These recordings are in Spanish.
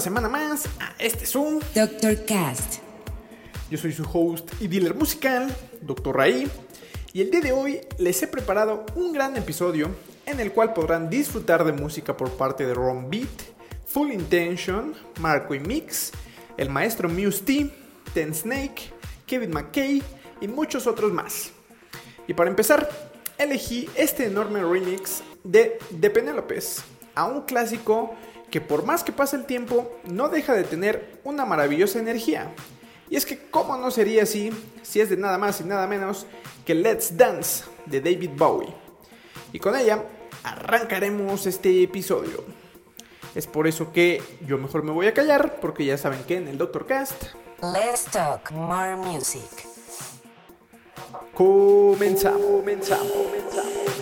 Una semana más a este Zoom. Dr. Cast. Yo soy su host y dealer musical, Dr. Raí, y el día de hoy les he preparado un gran episodio en el cual podrán disfrutar de música por parte de Ron Beat, Full Intention, Marco y Mix, el maestro Muse T, Ten Snake, Kevin McKay y muchos otros más. Y para empezar, elegí este enorme remix de The Penélopes, a un clásico que por más que pase el tiempo no deja de tener una maravillosa energía. Y es que cómo no sería así si es de nada más y nada menos que Let's Dance de David Bowie. Y con ella arrancaremos este episodio. Es por eso que yo mejor me voy a callar porque ya saben que en el Doctor Cast Let's talk more music. comenzamos, comenzamos, comenzamos, comenzamos.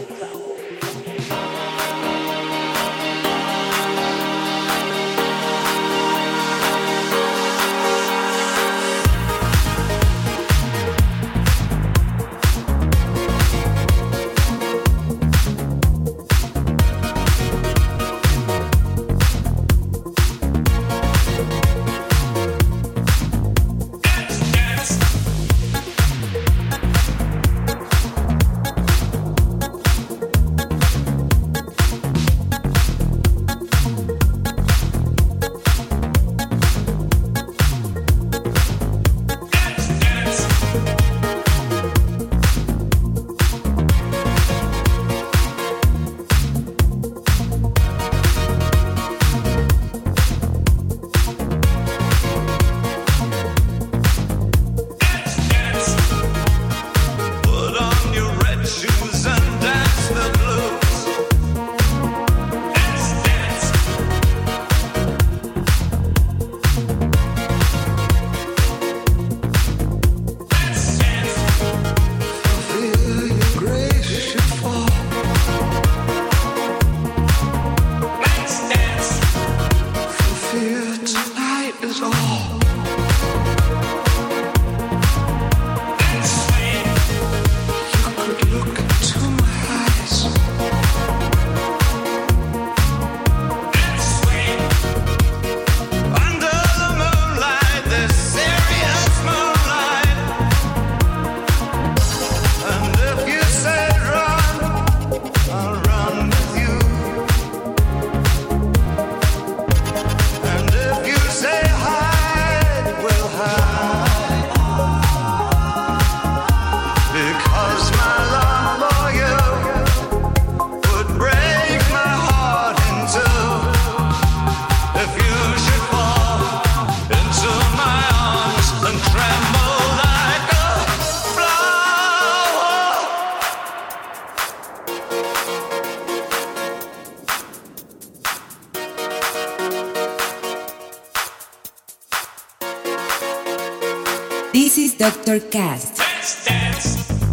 This is Dr. Cast. Dance, dance.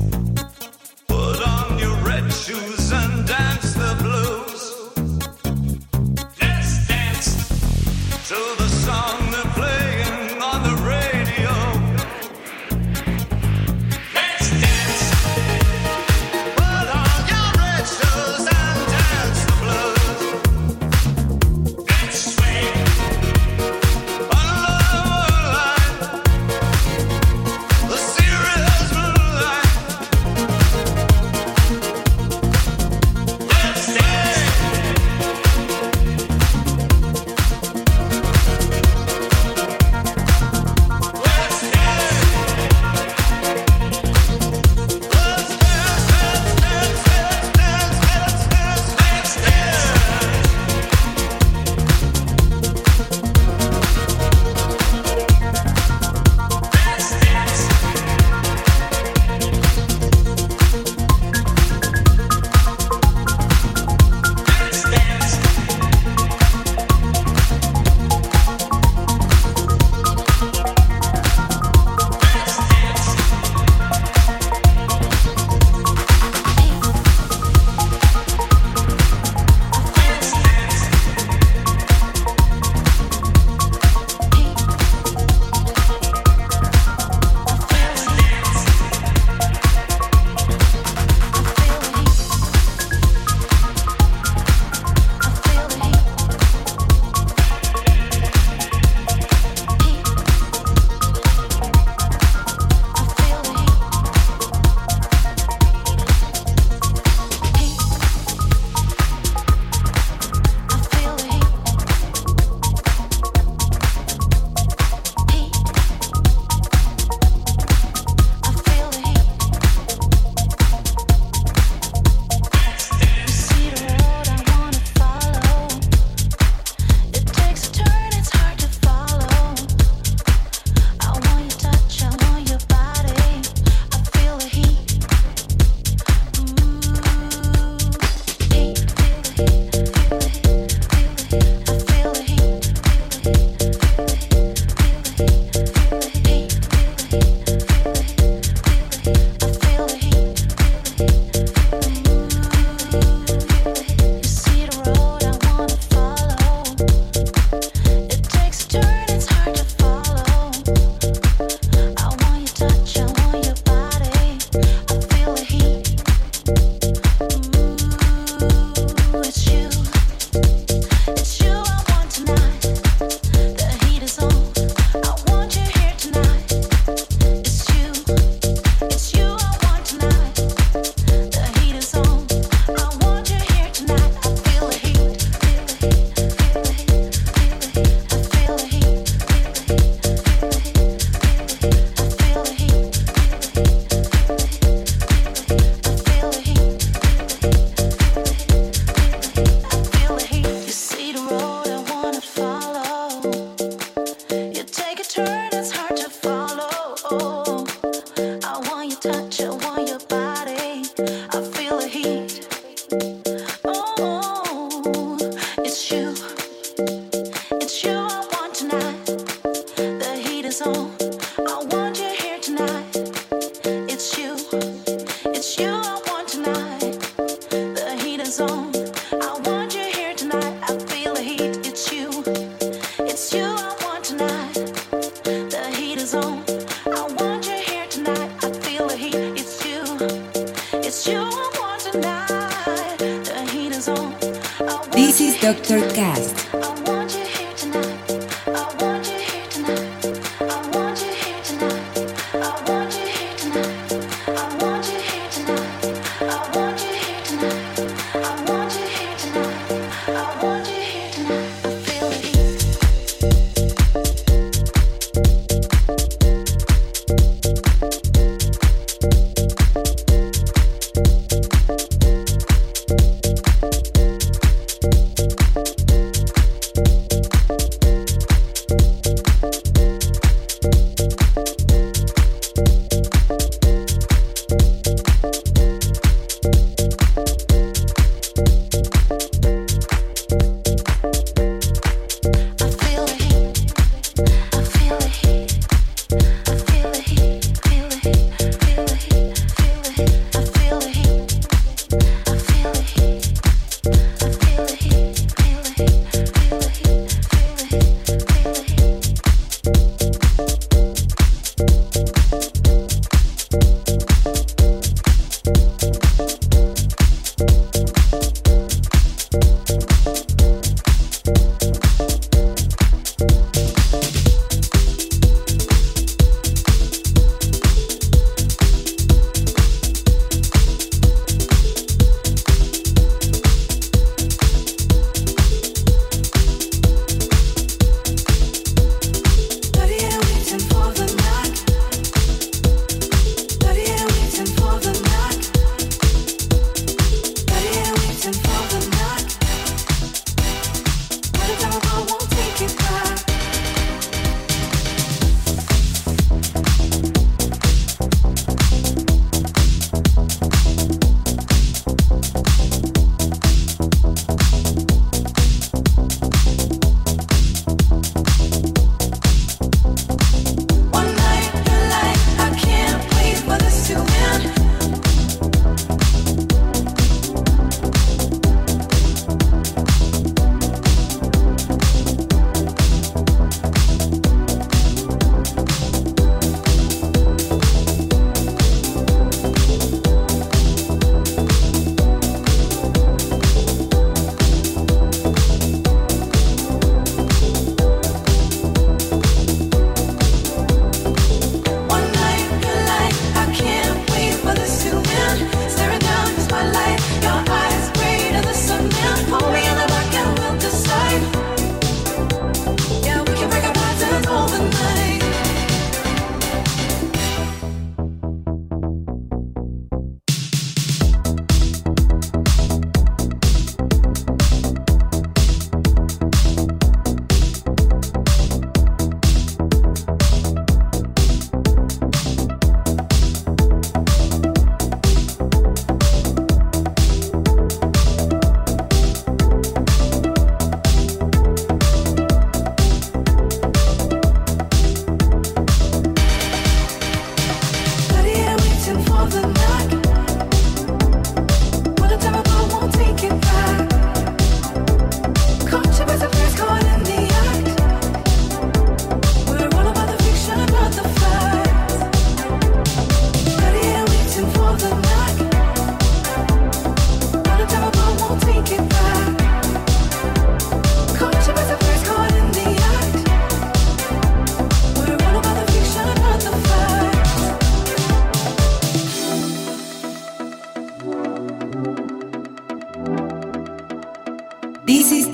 song.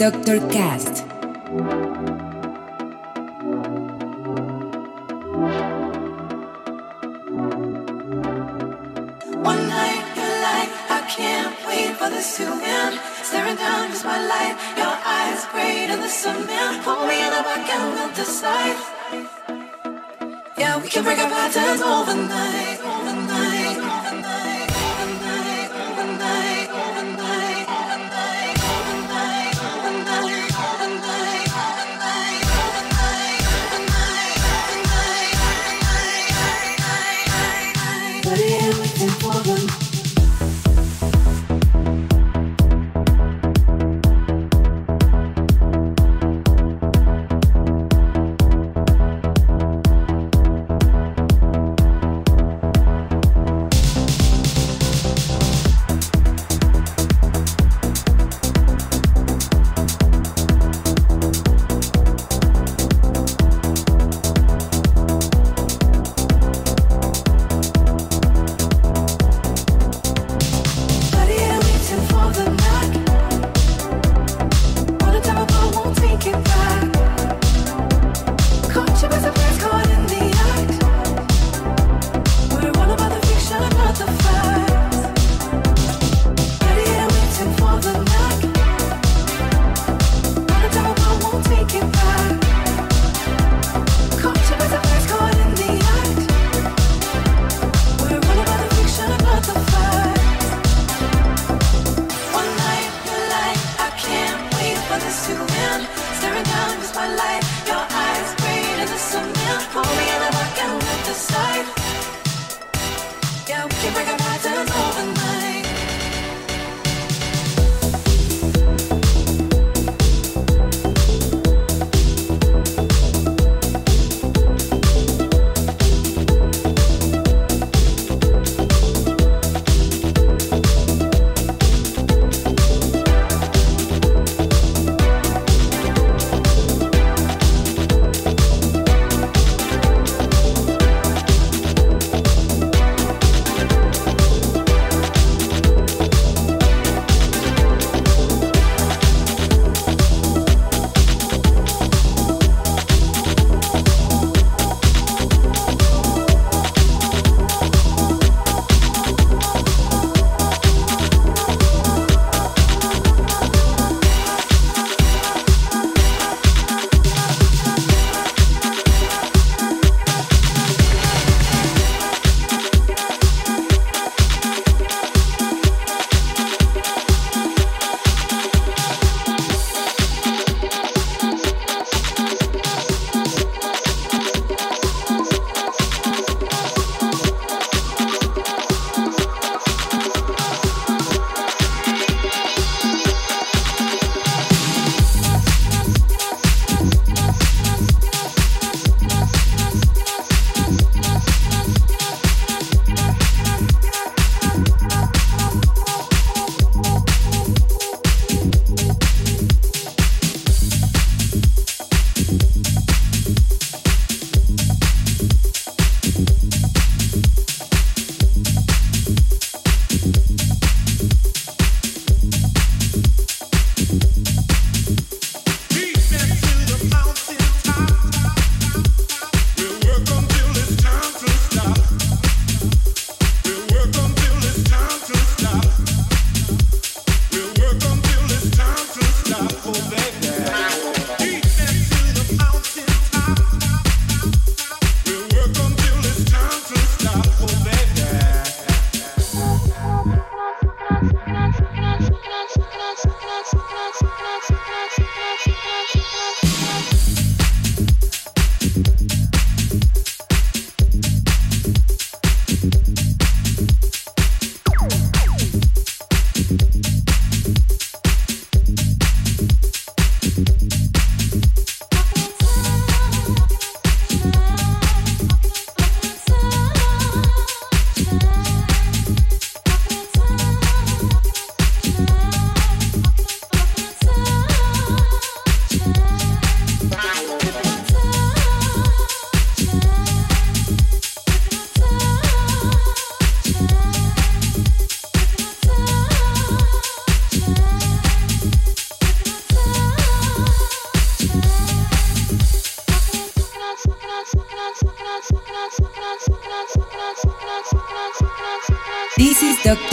Dr. Cast.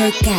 Is Dr.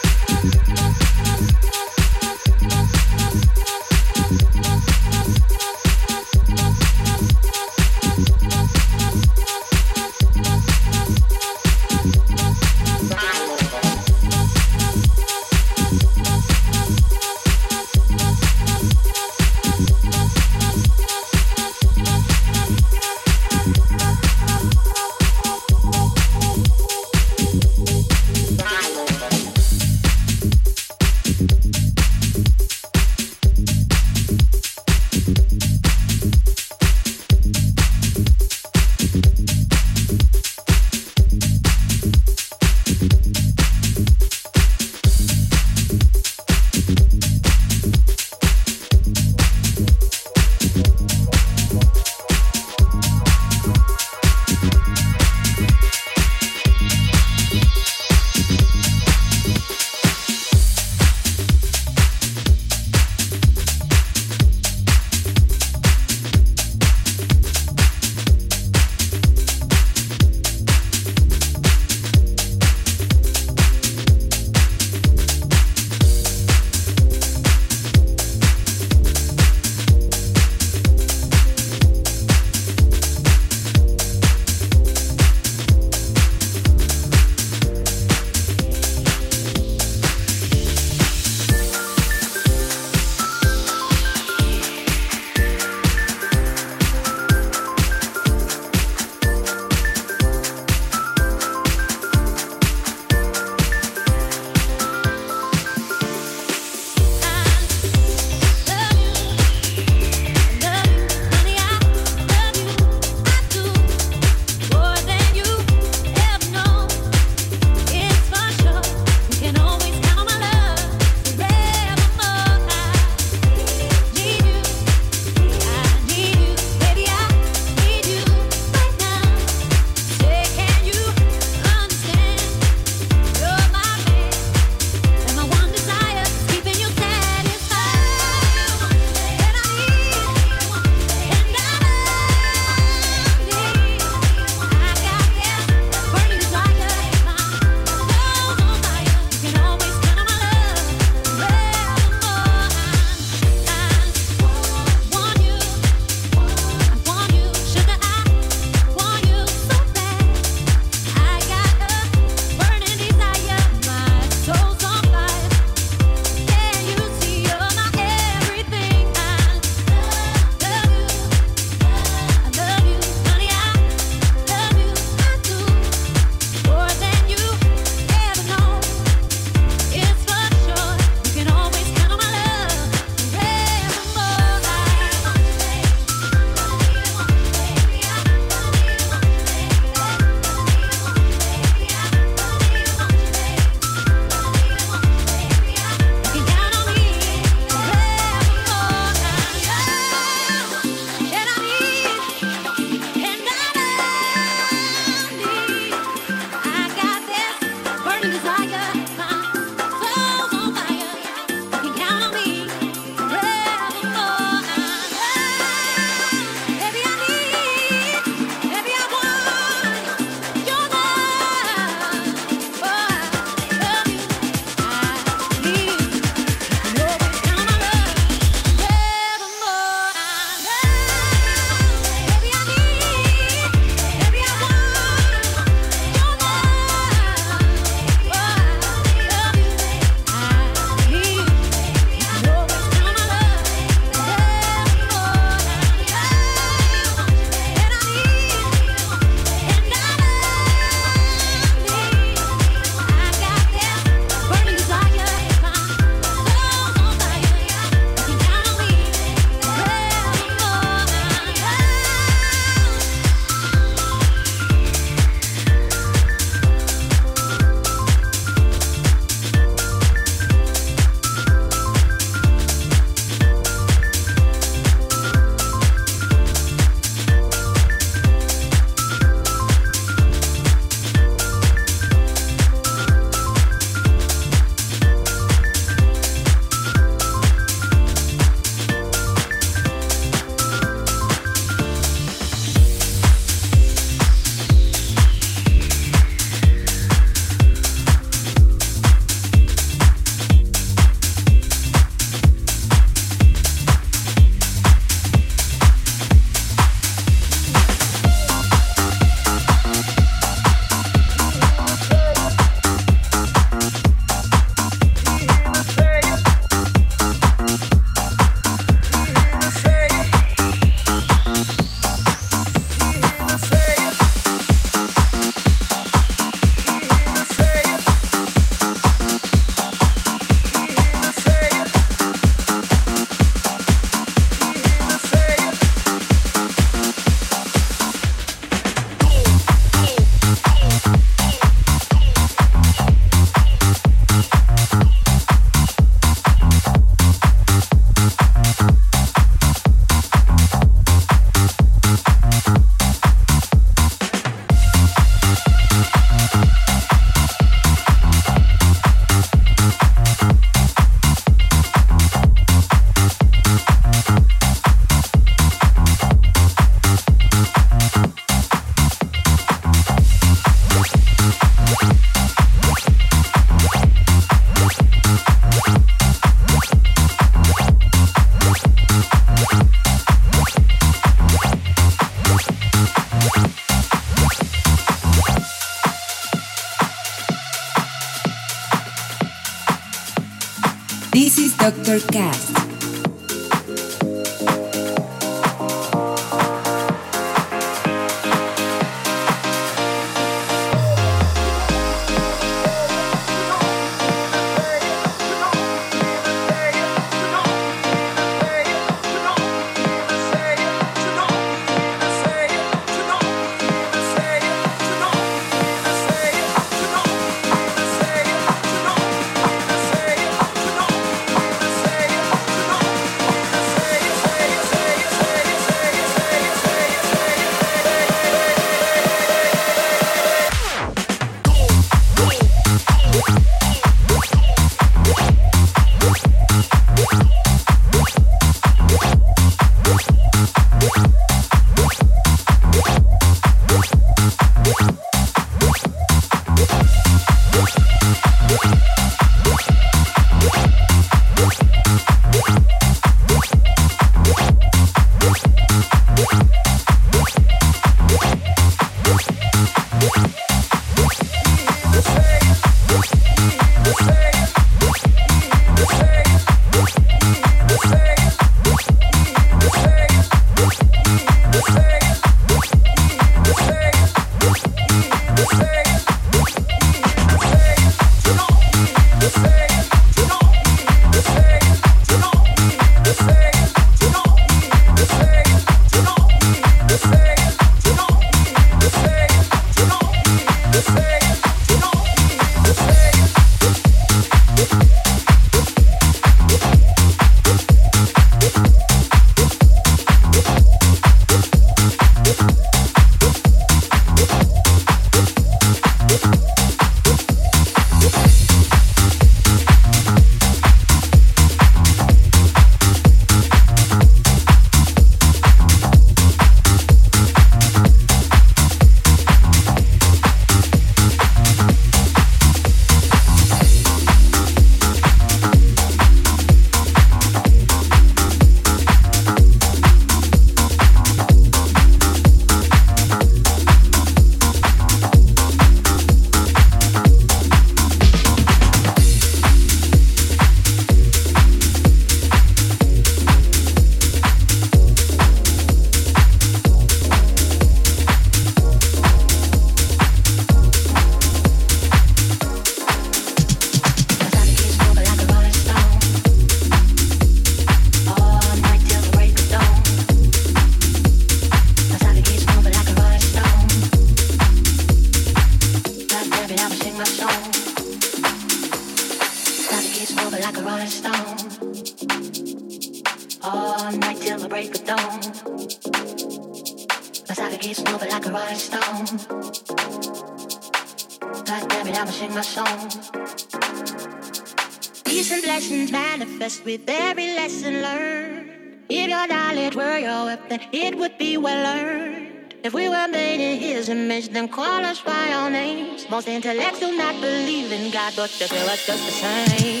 Most intellects do not believe in God, but the feel was just the same.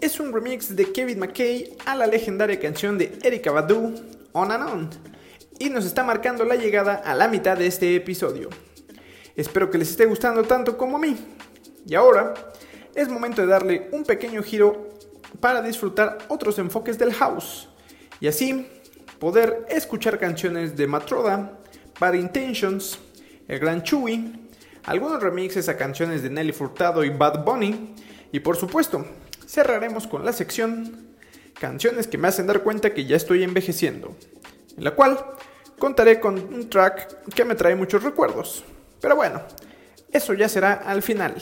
es un remix de Kevin McKay a la legendaria canción de Erika Badu, On and On, y nos está marcando la llegada a la mitad de este episodio. Espero que les esté gustando tanto como a mí. Y ahora es momento de darle un pequeño giro para disfrutar otros enfoques del house y así poder escuchar canciones de Matroda, Bad Intentions, El Gran Chewy, algunos remixes a canciones de Nelly Furtado y Bad Bunny y por supuesto cerraremos con la sección canciones que me hacen dar cuenta que ya estoy envejeciendo, en la cual contaré con un track que me trae muchos recuerdos. Pero bueno, eso ya será al final.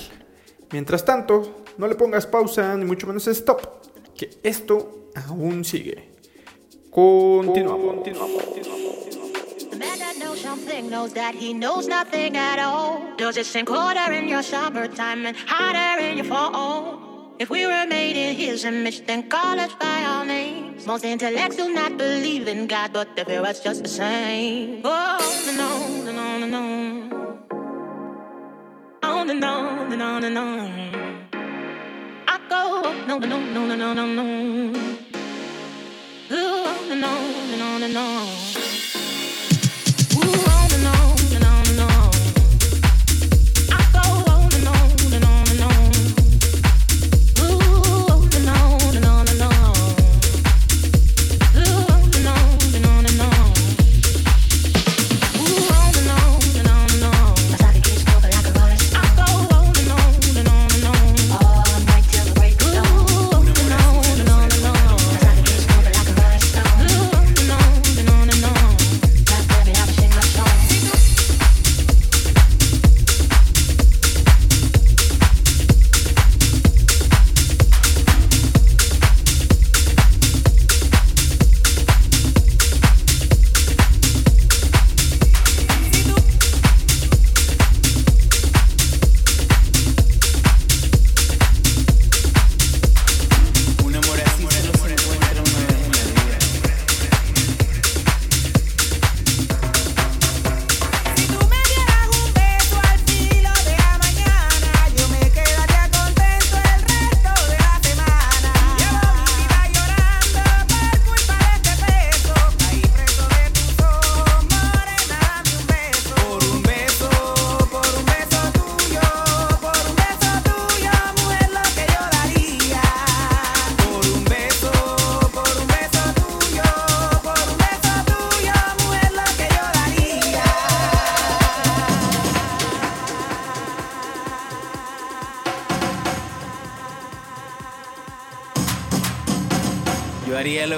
Mientras tanto, no le pongas pausa ni mucho menos stop, que esto aún sigue. Continuamos. That knows something knows that he knows nothing at all. Does it sink colder in your summertime and hotter in your fall? If we were made in his image, then call us by our names. Most intellects do not believe in God, but they fear us just the same. Oh, no, no, no, no, no. Oh, no, no, no, no, no, no. I go, no, no, no, no, no, no, no. Ooh, no, no, no, no, no. Ooh,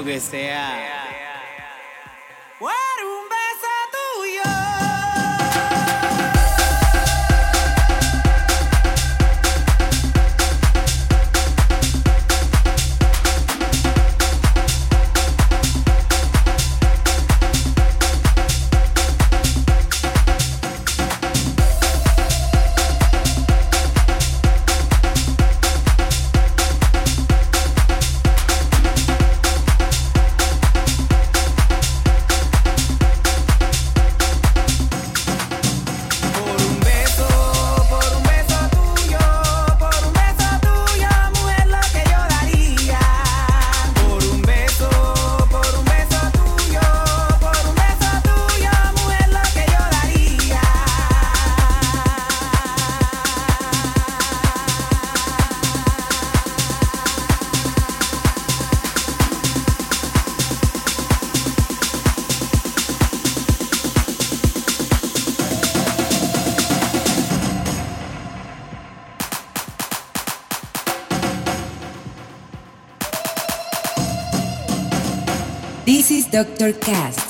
que sea. Dr. Cast.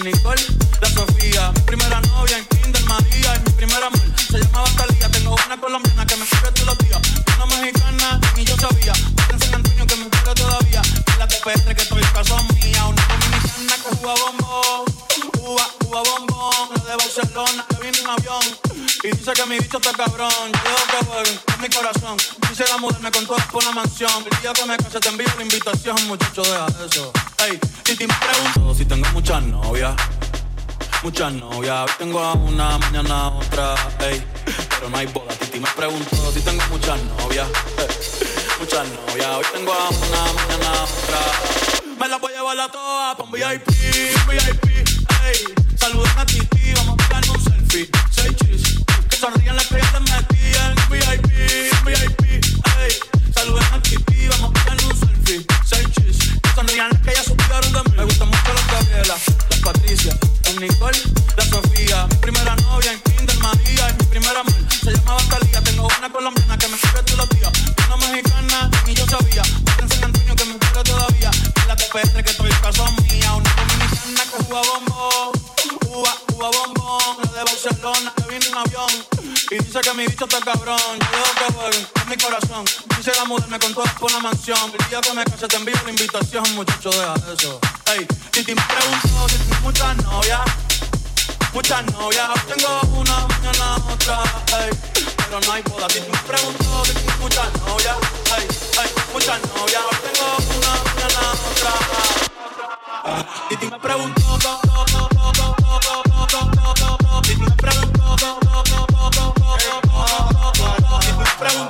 El Nicole, la Sofía. Mi primera novia en Kinder María y mi primera amor se llamaba Talía. Tengo una colombiana que me escribe todos los días. Una mexicana, ni yo sabía. Otra en San Antonio que me quiere todavía. Y la TPR que estoy caso mía. Una dominicana que juega bombón. Cuba, Cuba bombón. La de Barcelona que viene en avión. Y dice que mi bicho está cabrón. Yo que jueguen con mi corazón. Quisiera mudarme con todas por una mansión. El día que me case te envío la invitación, muchacho, deja eso. Ey, Titi me pregunto si tengo muchas novias. Muchas novias, hoy tengo a una, mañana otra, ey. Pero no hay boda, Titi me pregunto si tengo muchas novias. Muchas novias, hoy tengo a una, mañana otra. Me la voy a llevar a todas pa' un VIP, VIP, ey. Saluden a Titi, vamos a pegarnos un selfie. Seis chis, sonrían las que ya metían. VIP, VIP, ey. Saluden a Titi, vamos a pegarnos un selfie. Seis las. Me gustan mucho las Gabriela, las Patricia, el Nicole, la Sofía. Mi primera novia en Kinder María y mi primera amor se llamaba Talía. Tengo una colombiana que me escribe todos los días. Una mexicana, ni yo sabía. Otra en Antonio que me quiere todavía. Y la TPR que estoy caso mía. Una dominicana que juega bombón. Cuba, Cuba bombón. La de Barcelona que viene en avión. Y dice que mi bicho está cabrón. Yo dejo que jueguen con mi corazón. Quisiera mudarme con todas por una mansión. El día que me case te envío la invitación, seas un muchacho, deja eso. Ey, Titi me preguntó si tienes muchas novias. Muchas novias, tengo una, mañana otra. Ey, pero no hay boda. Titi me preguntó si tienes muchas novias. Ey, ey, muchas novias, tengo una, mañana otra. Titi me preguntó, Titi me preguntó, Titi me preguntó.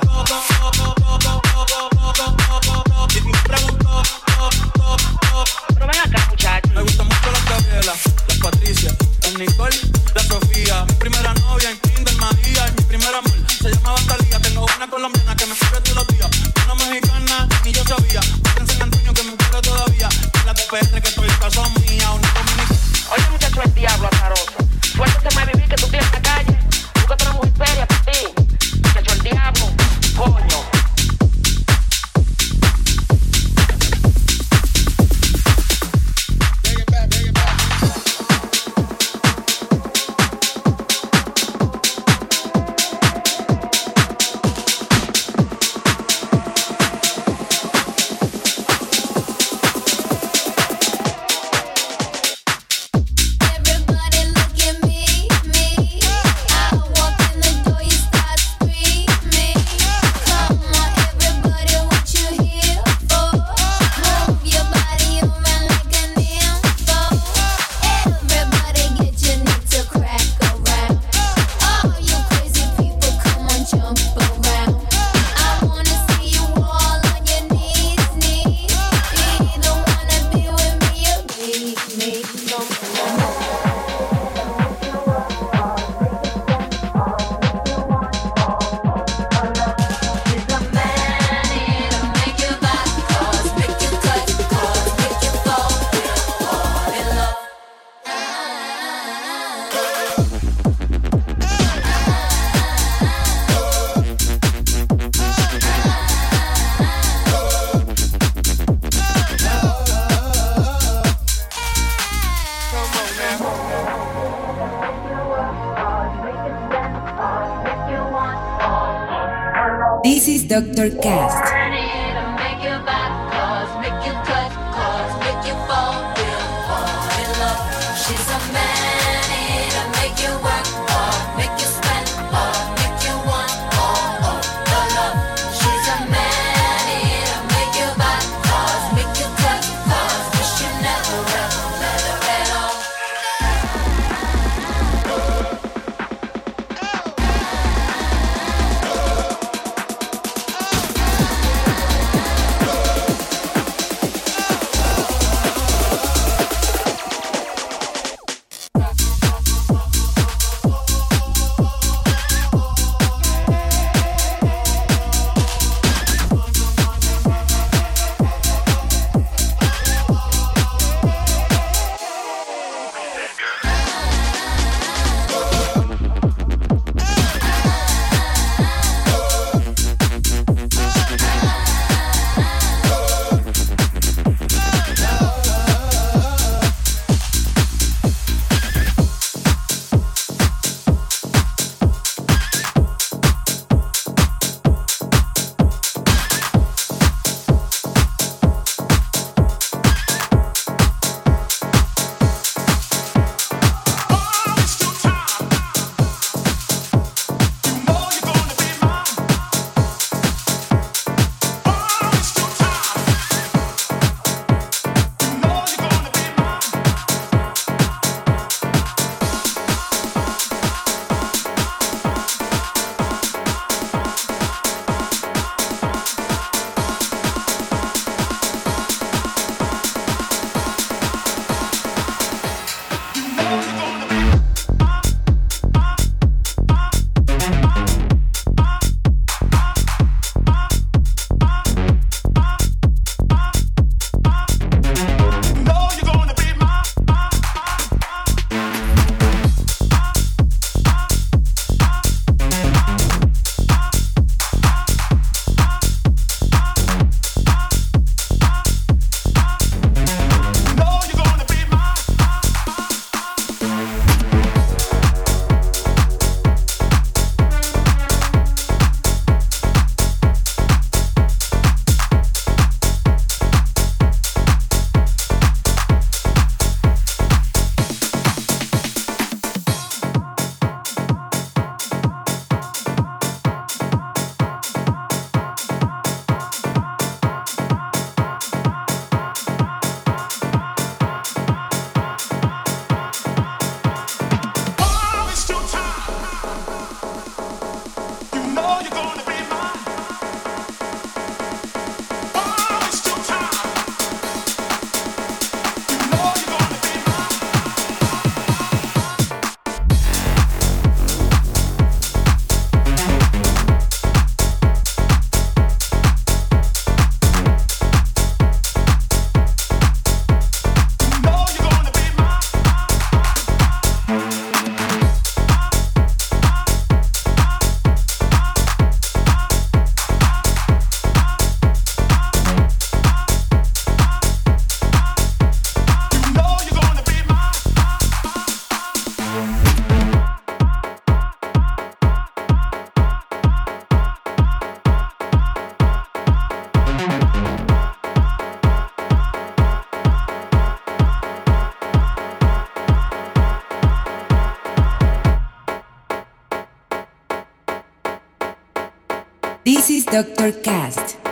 This is Dr. Cast.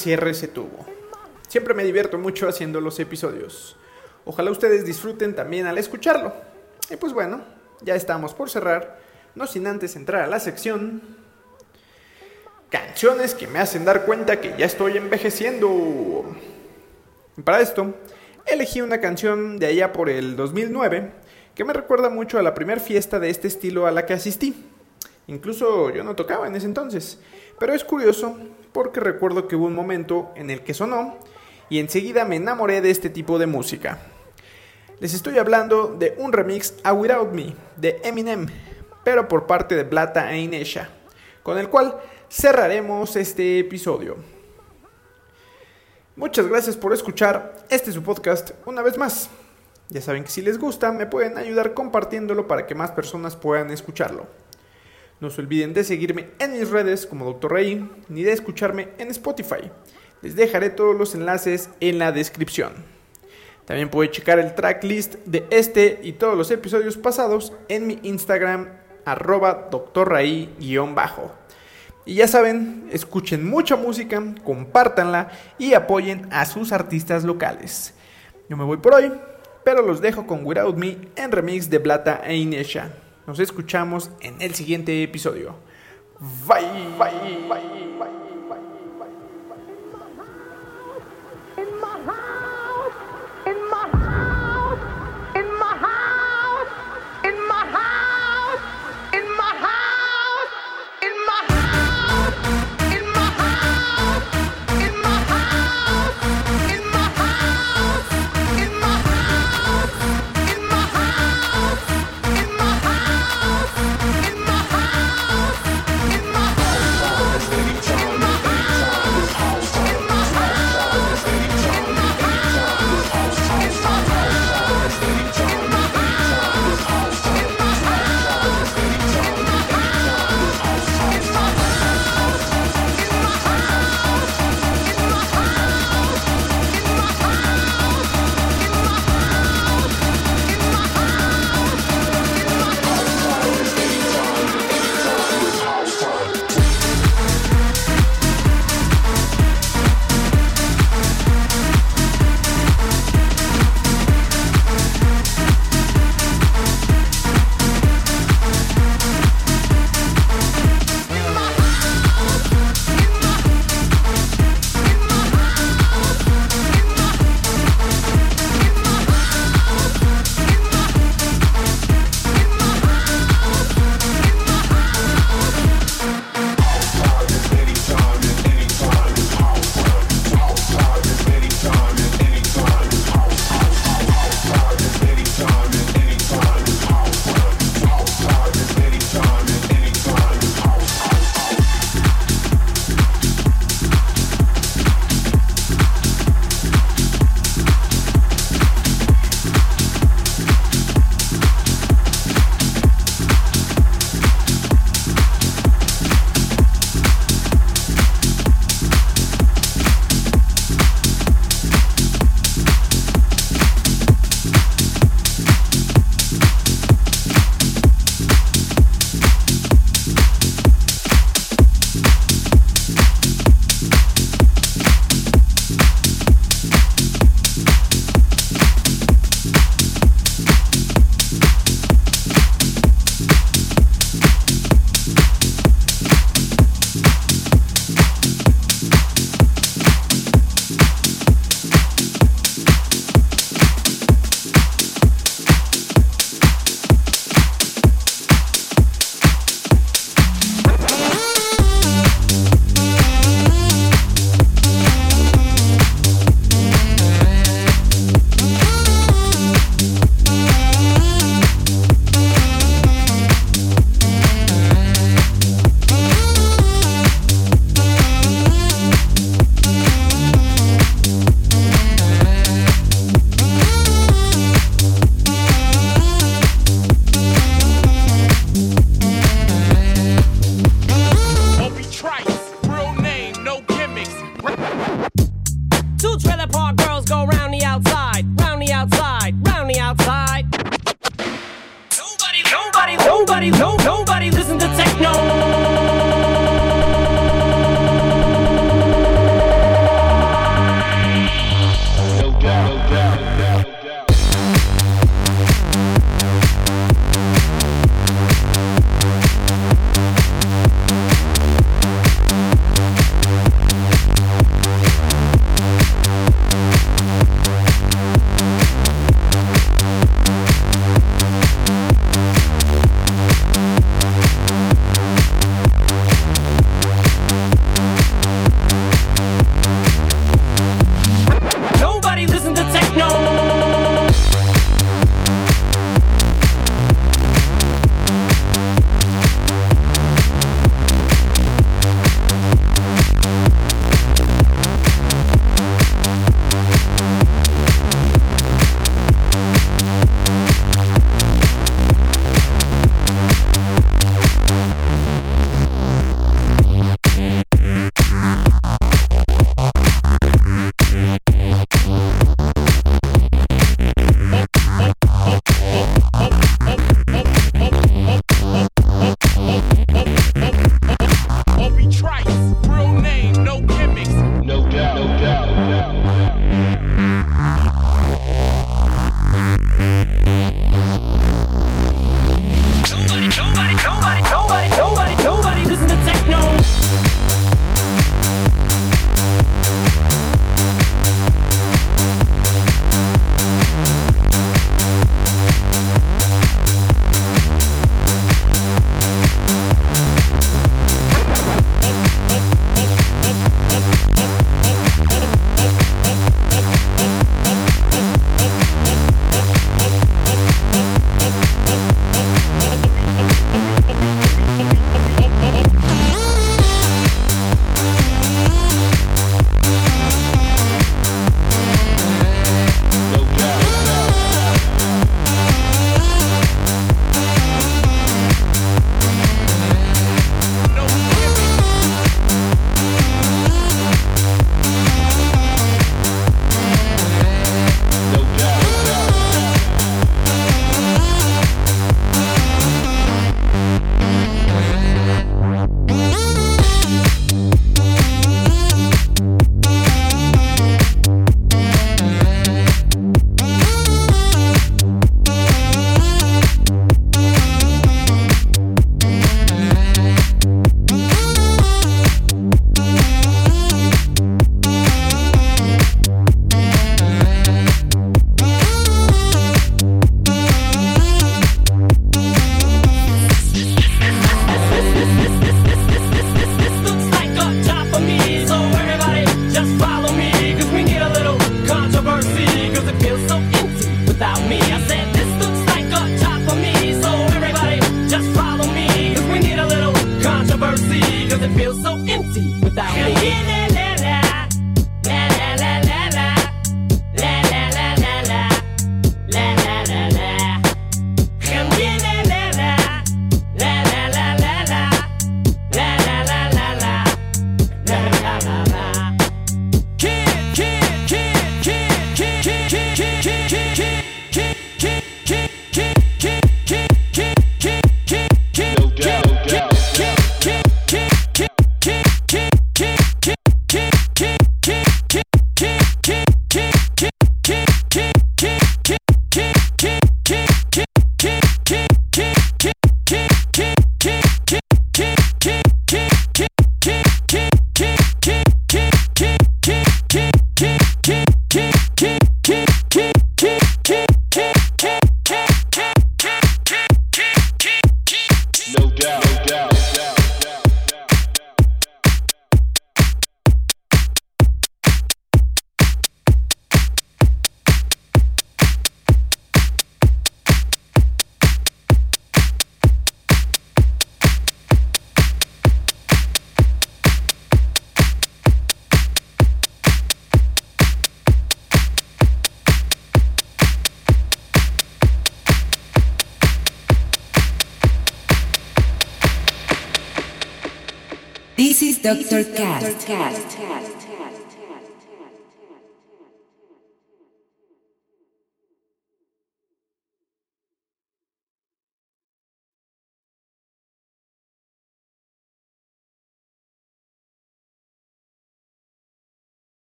Cierre se tuvo. Siempre me divierto mucho haciendo los episodios. Ojalá ustedes disfruten también al escucharlo. Y pues bueno, ya estamos por cerrar, no sin antes entrar a la sección Canciones que me hacen dar cuenta que ya estoy envejeciendo. Para esto, elegí una canción de allá por el 2009 que me recuerda mucho a la primera fiesta de este estilo a la que asistí. Incluso yo no tocaba en ese entonces, pero es curioso porque recuerdo que hubo un momento en el que sonó y enseguida me enamoré de este tipo de música. Les estoy hablando de un remix a Without Me de Eminem, pero por parte de Blata e Inesha, con el cual cerraremos este episodio. Muchas gracias por escuchar este su podcast una vez más. Ya saben que si les gusta me pueden ayudar compartiéndolo para que más personas puedan escucharlo. No se olviden de seguirme en mis redes como Dr. Rey, ni de escucharme en Spotify. Les dejaré todos los enlaces en la descripción. También pueden checar el tracklist de este y todos los episodios pasados en mi Instagram arroba drraí-bajo. Y ya saben, escuchen mucha música, compártanla y apoyen a sus artistas locales. Yo me voy por hoy, pero los dejo con Without Me en remix de Blata e Inesha. Nos escuchamos en el siguiente episodio. Bye, bye, bye, bye. Opie